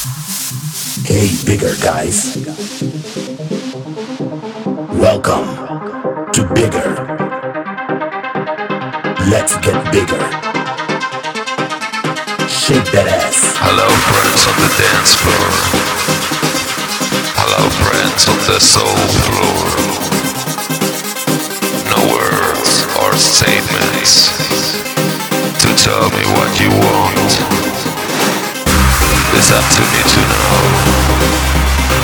Hey, bigger guys. Welcome to Bigger. Let's get bigger. Shake that ass. Hello, friends on the dance floor. Hello, friends on the soul floor. No words or statements to tell me what you want. It's up to me to know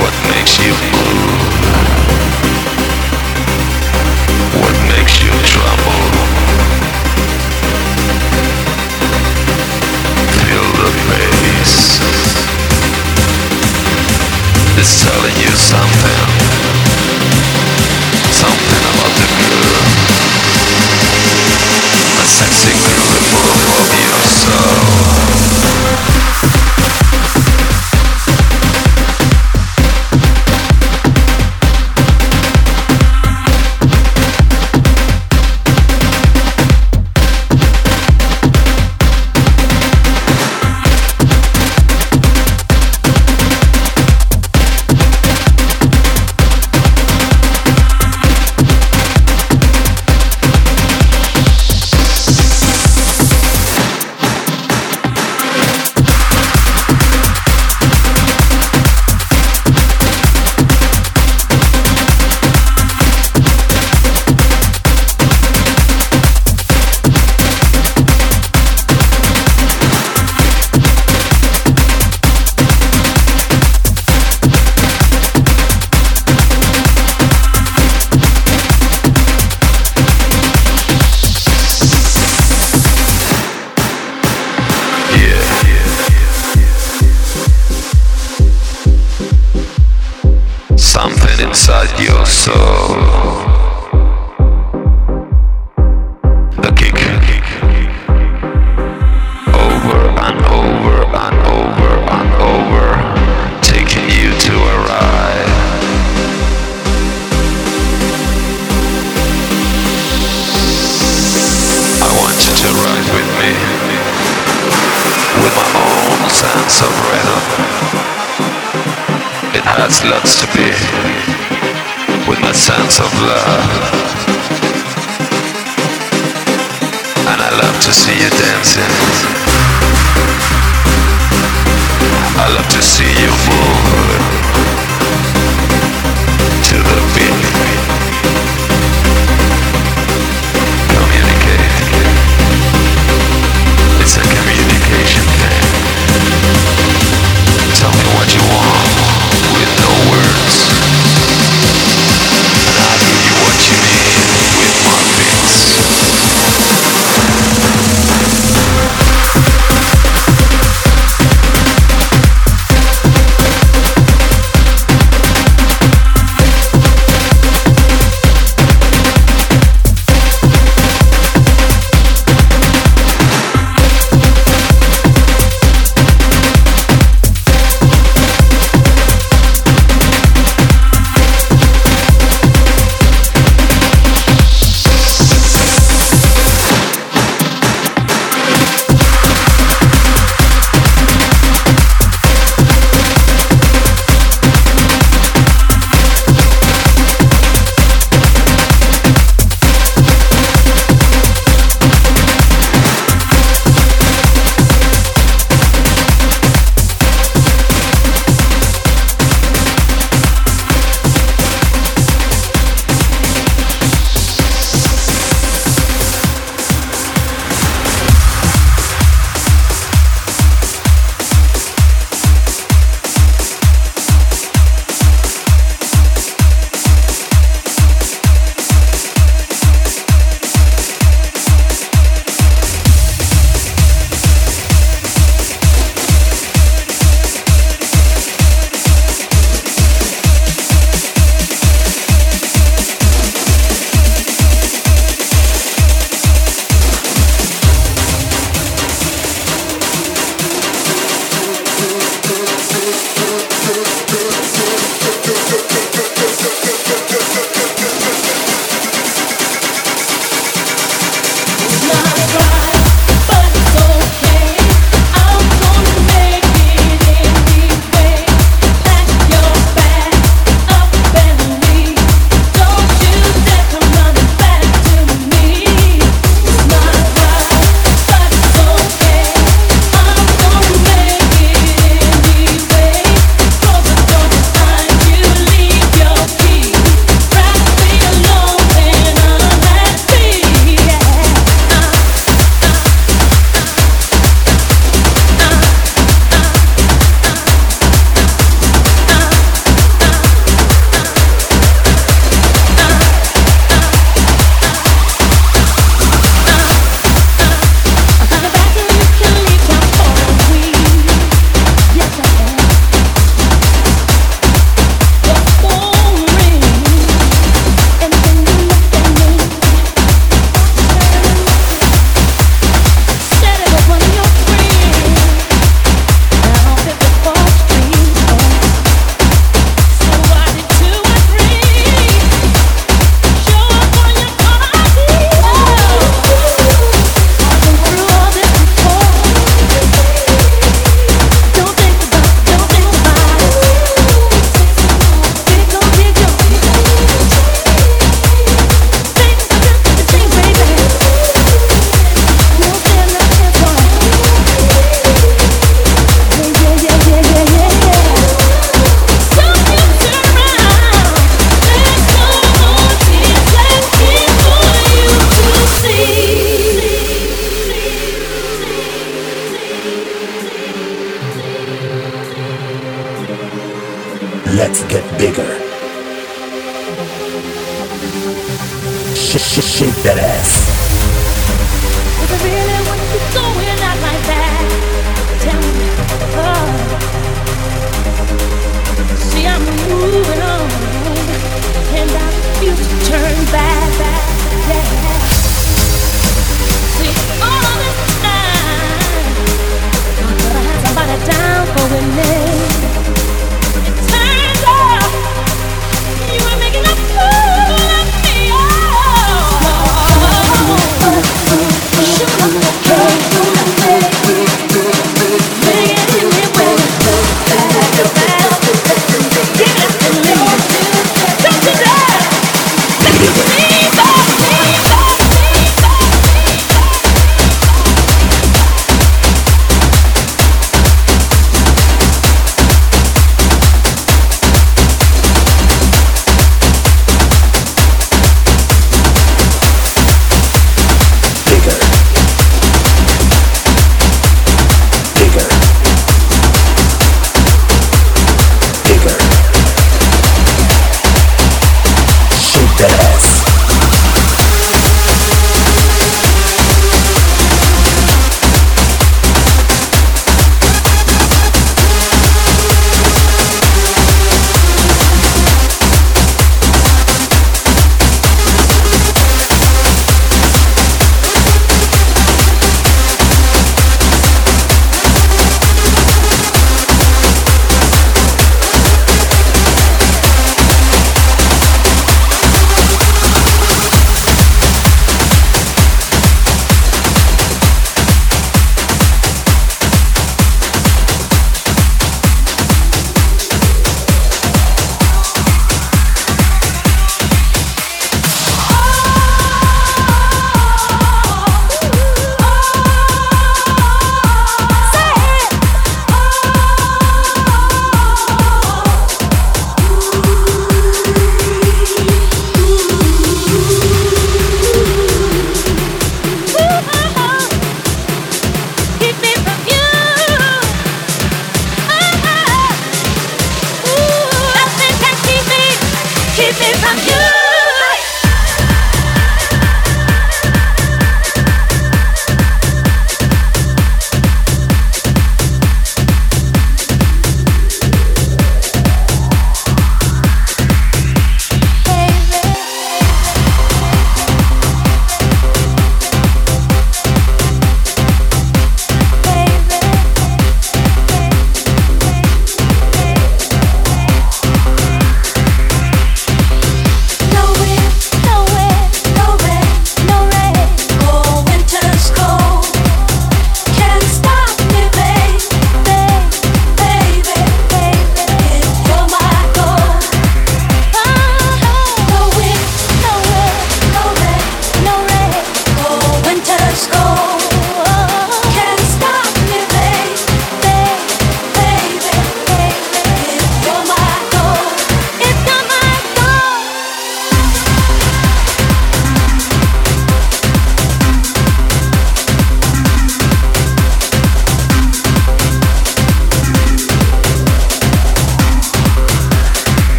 what makes you move, what makes you tremble. Feel the bass. It's telling you something, something about the girl, a sexy girl full of your soul.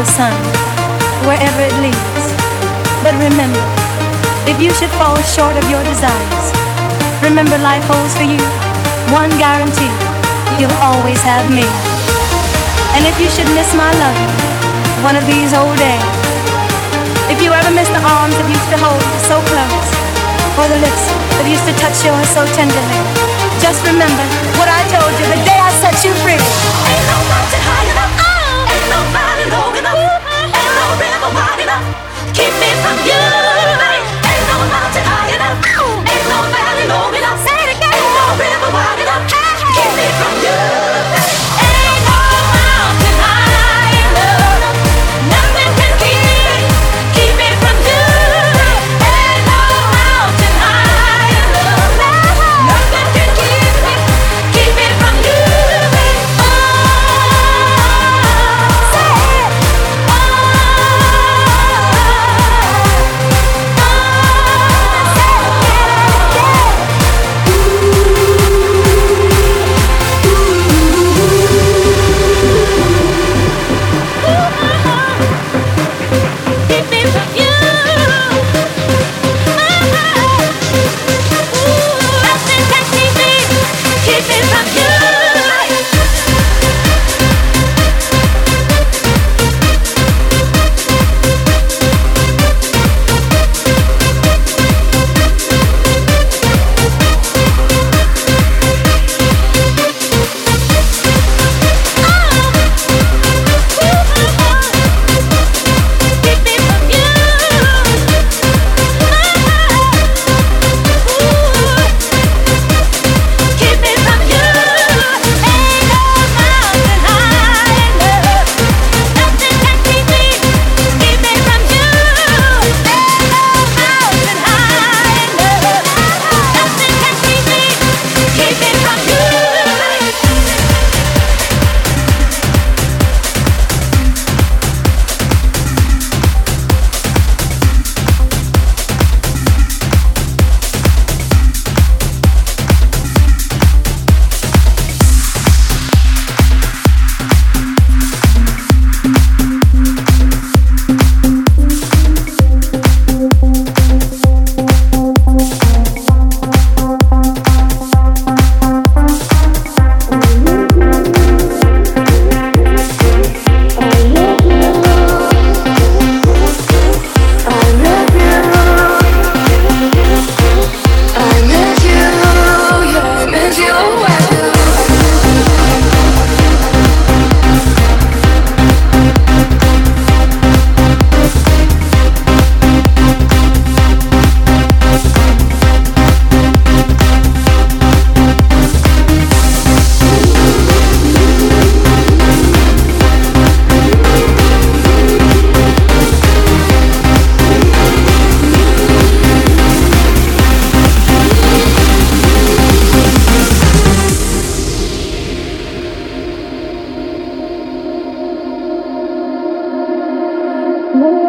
the sun, wherever it leads. But remember, if you should fall short of your desires, remember life holds for you one guarantee you'll always have me. And if you should miss my love, one of these old days, if you ever miss the arms that used to hold you so close, or the lips that used to touch yours so tenderly, just remember what I told you the day I set you free. Ain't no mountain high enough. Ain't no valley low enough. Ain't no river wide enough.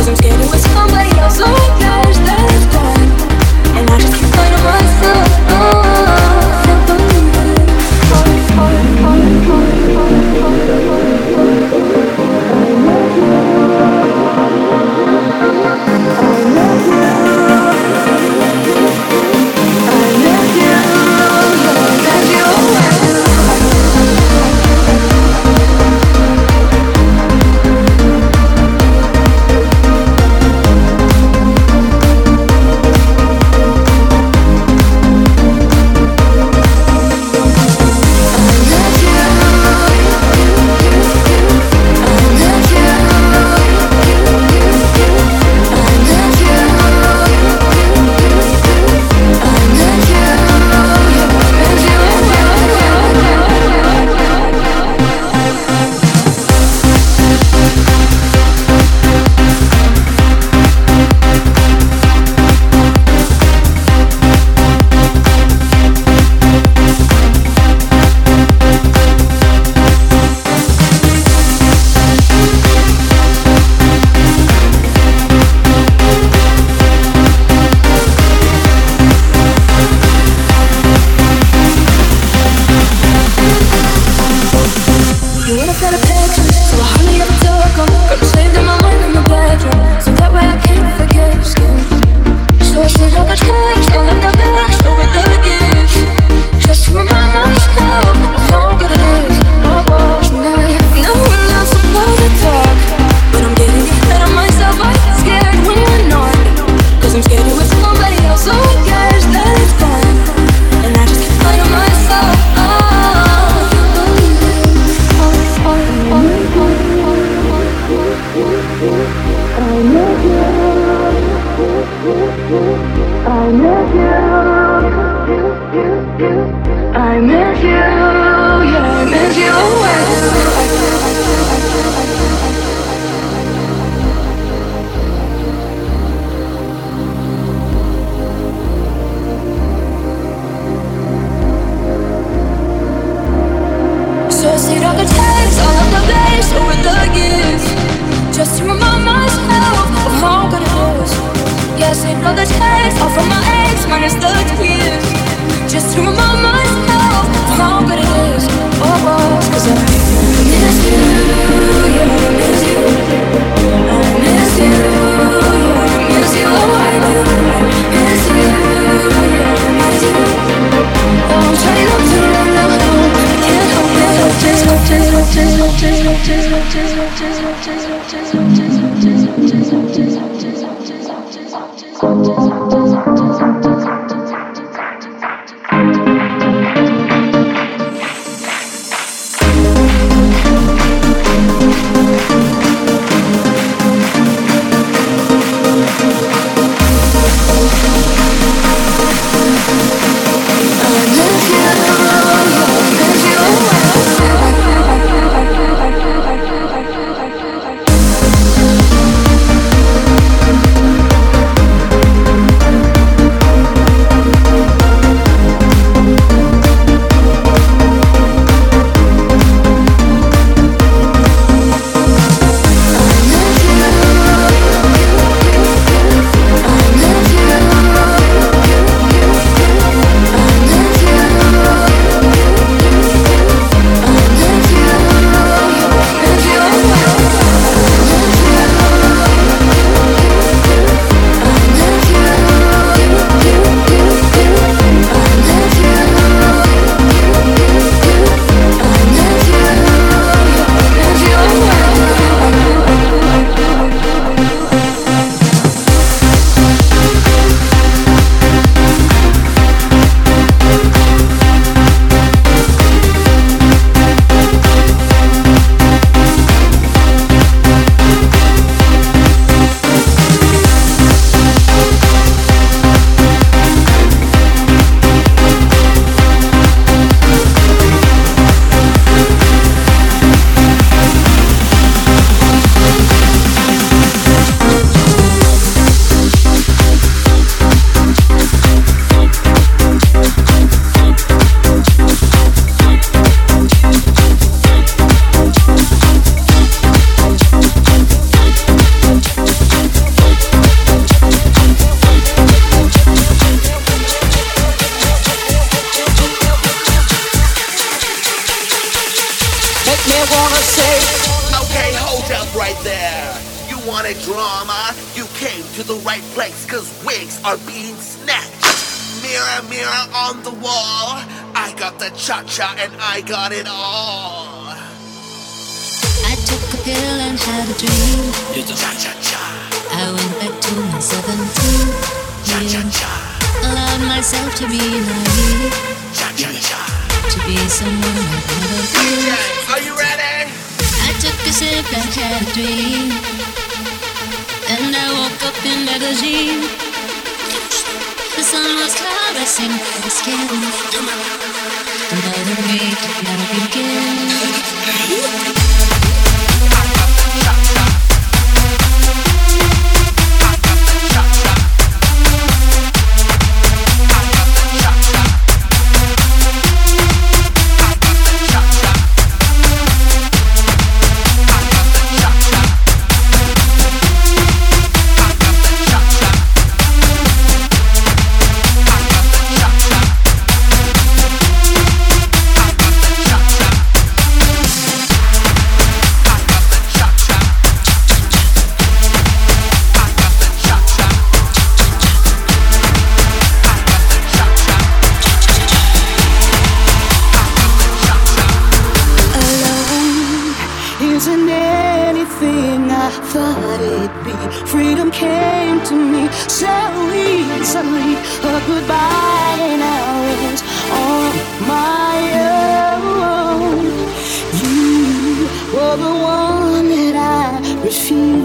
Cause I'm scared it was somebody else like last, last time And I just keep fighting my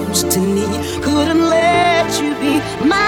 close to me. Couldn't let you be my.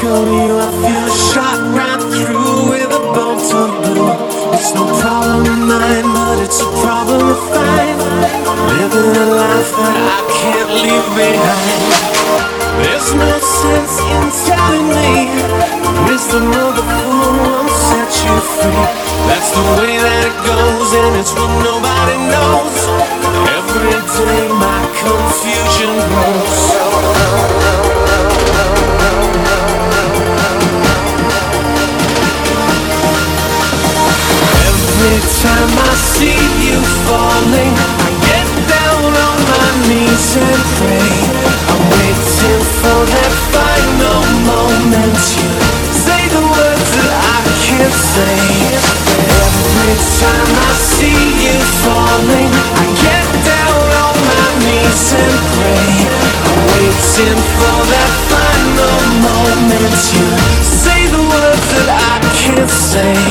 Cody, I feel a shot right through with a bolt of blue. It's no problem of mine, but it's a problem of mine. Living a life that I can't leave behind. There's no sense in telling me Mr. of won't set you free. That's the way that it goes, and it's what nobody knows. I see you falling, I get down on my knees and pray. I'm waiting for that final moment. You say the words that I can't say. Every time I see you falling, I get down on my knees and pray. I'm waiting for that final moment. You say the words that I can't say.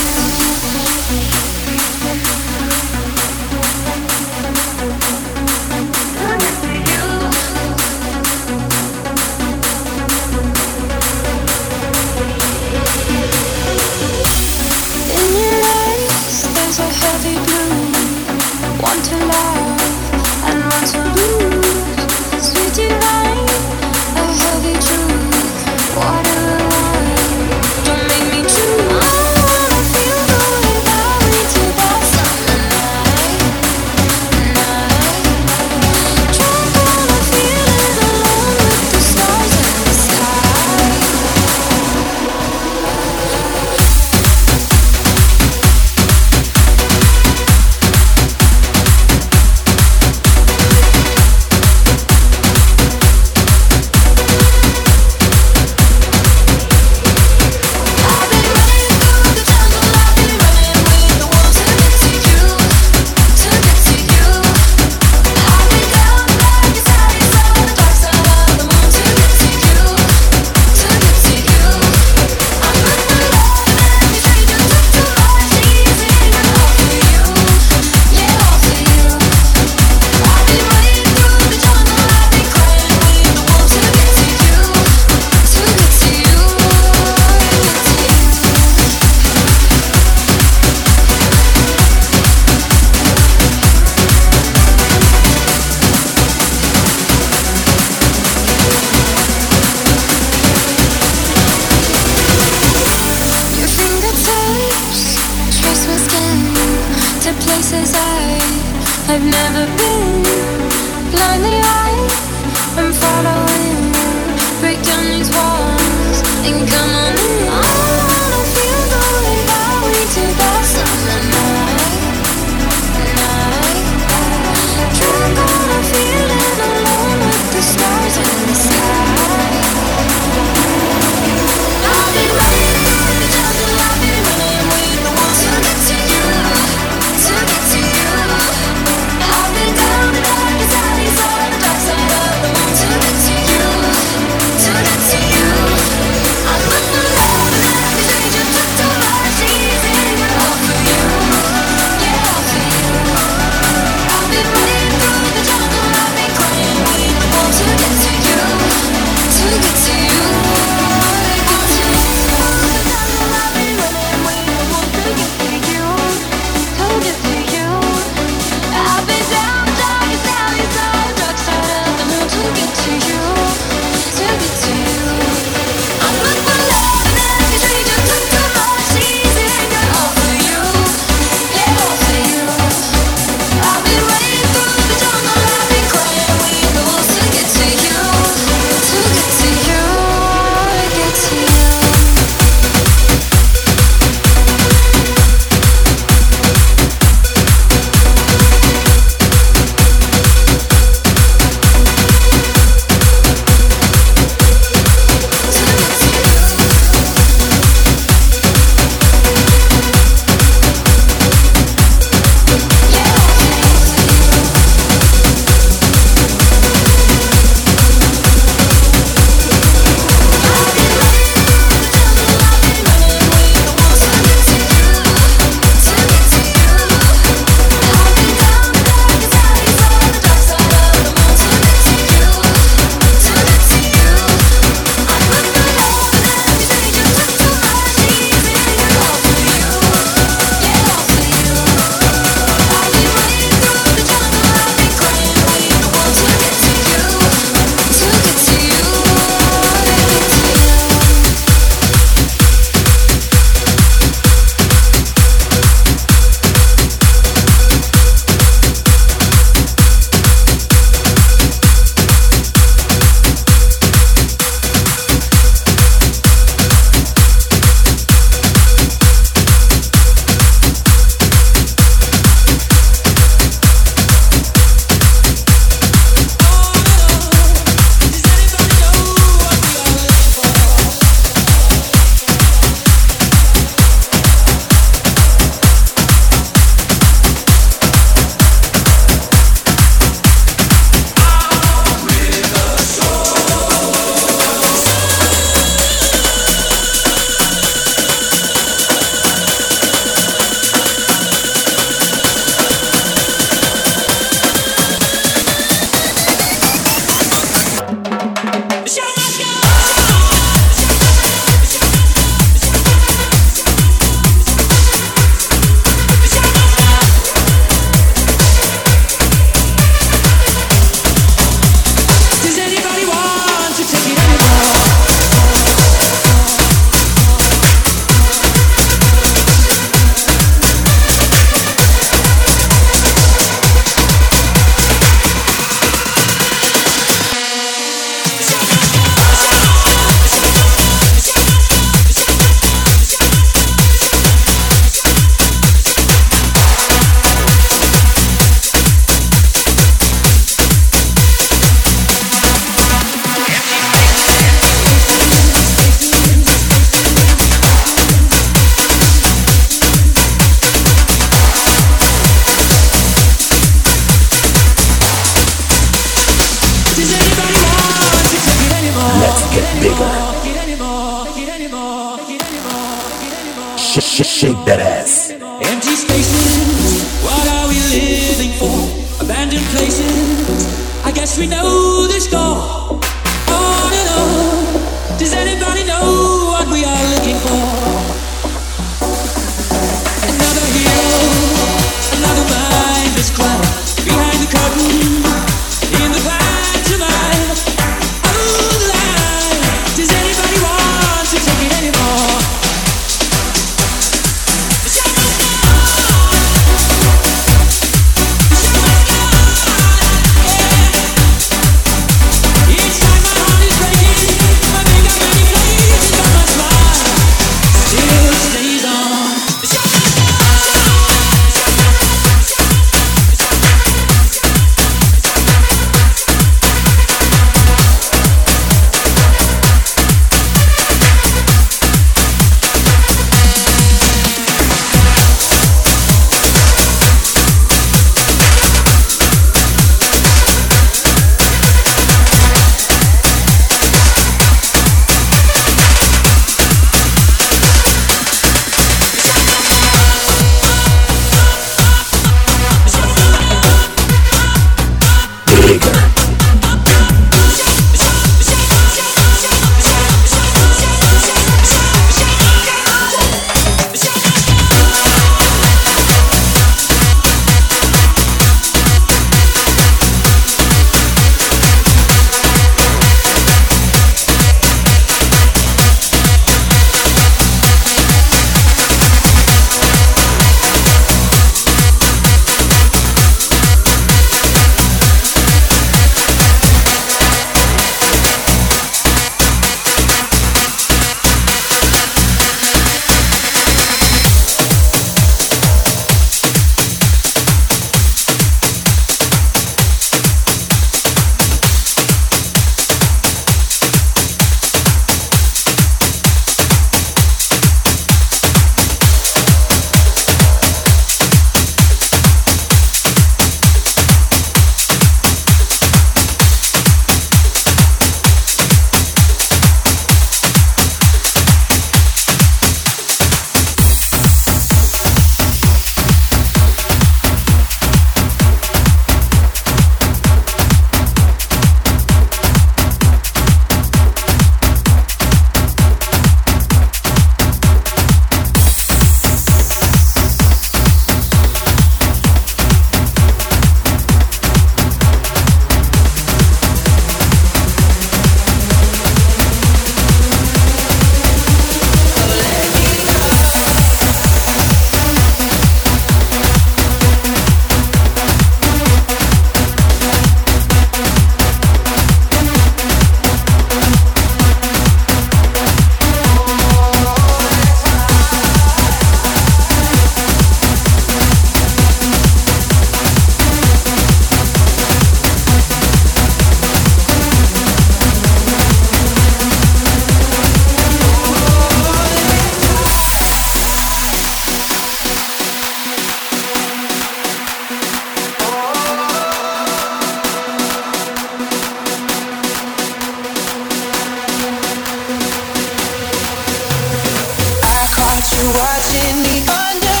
watching me under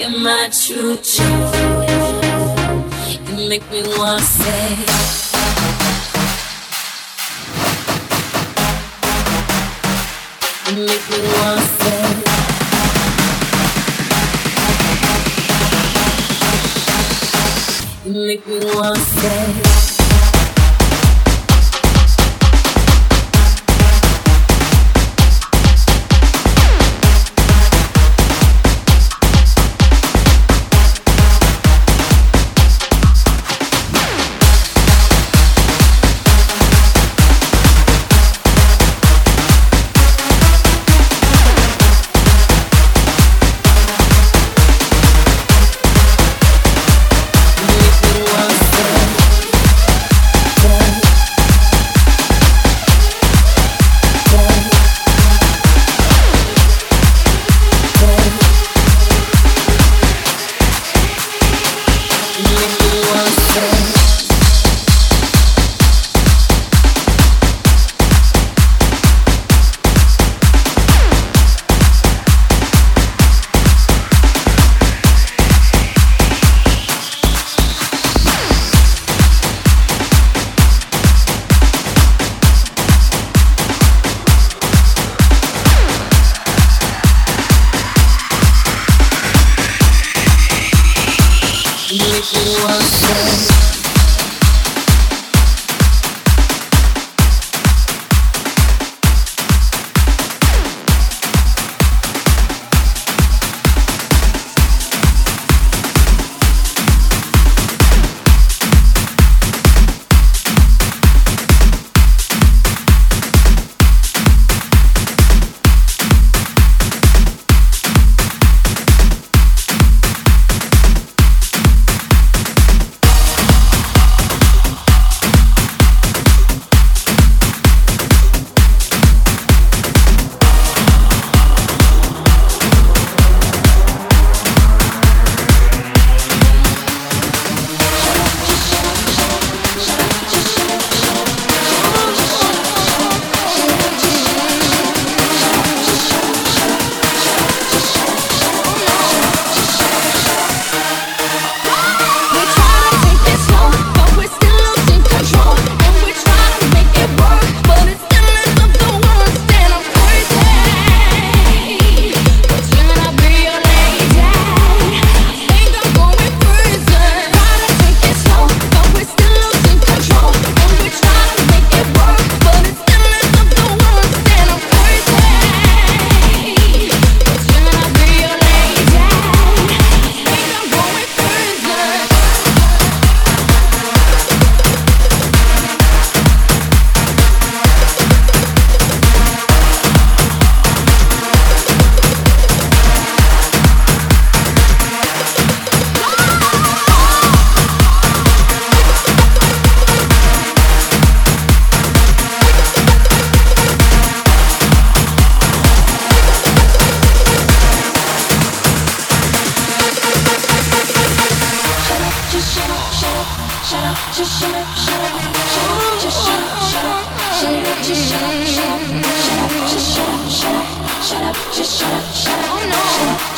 You're my true joy. You make me want to say. You make me want to say You make me want to say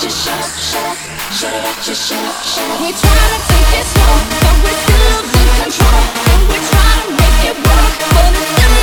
your shot, shut up Shut up! We're trying to take it slow, but we're still control. And we're trying to make it work, but it's still.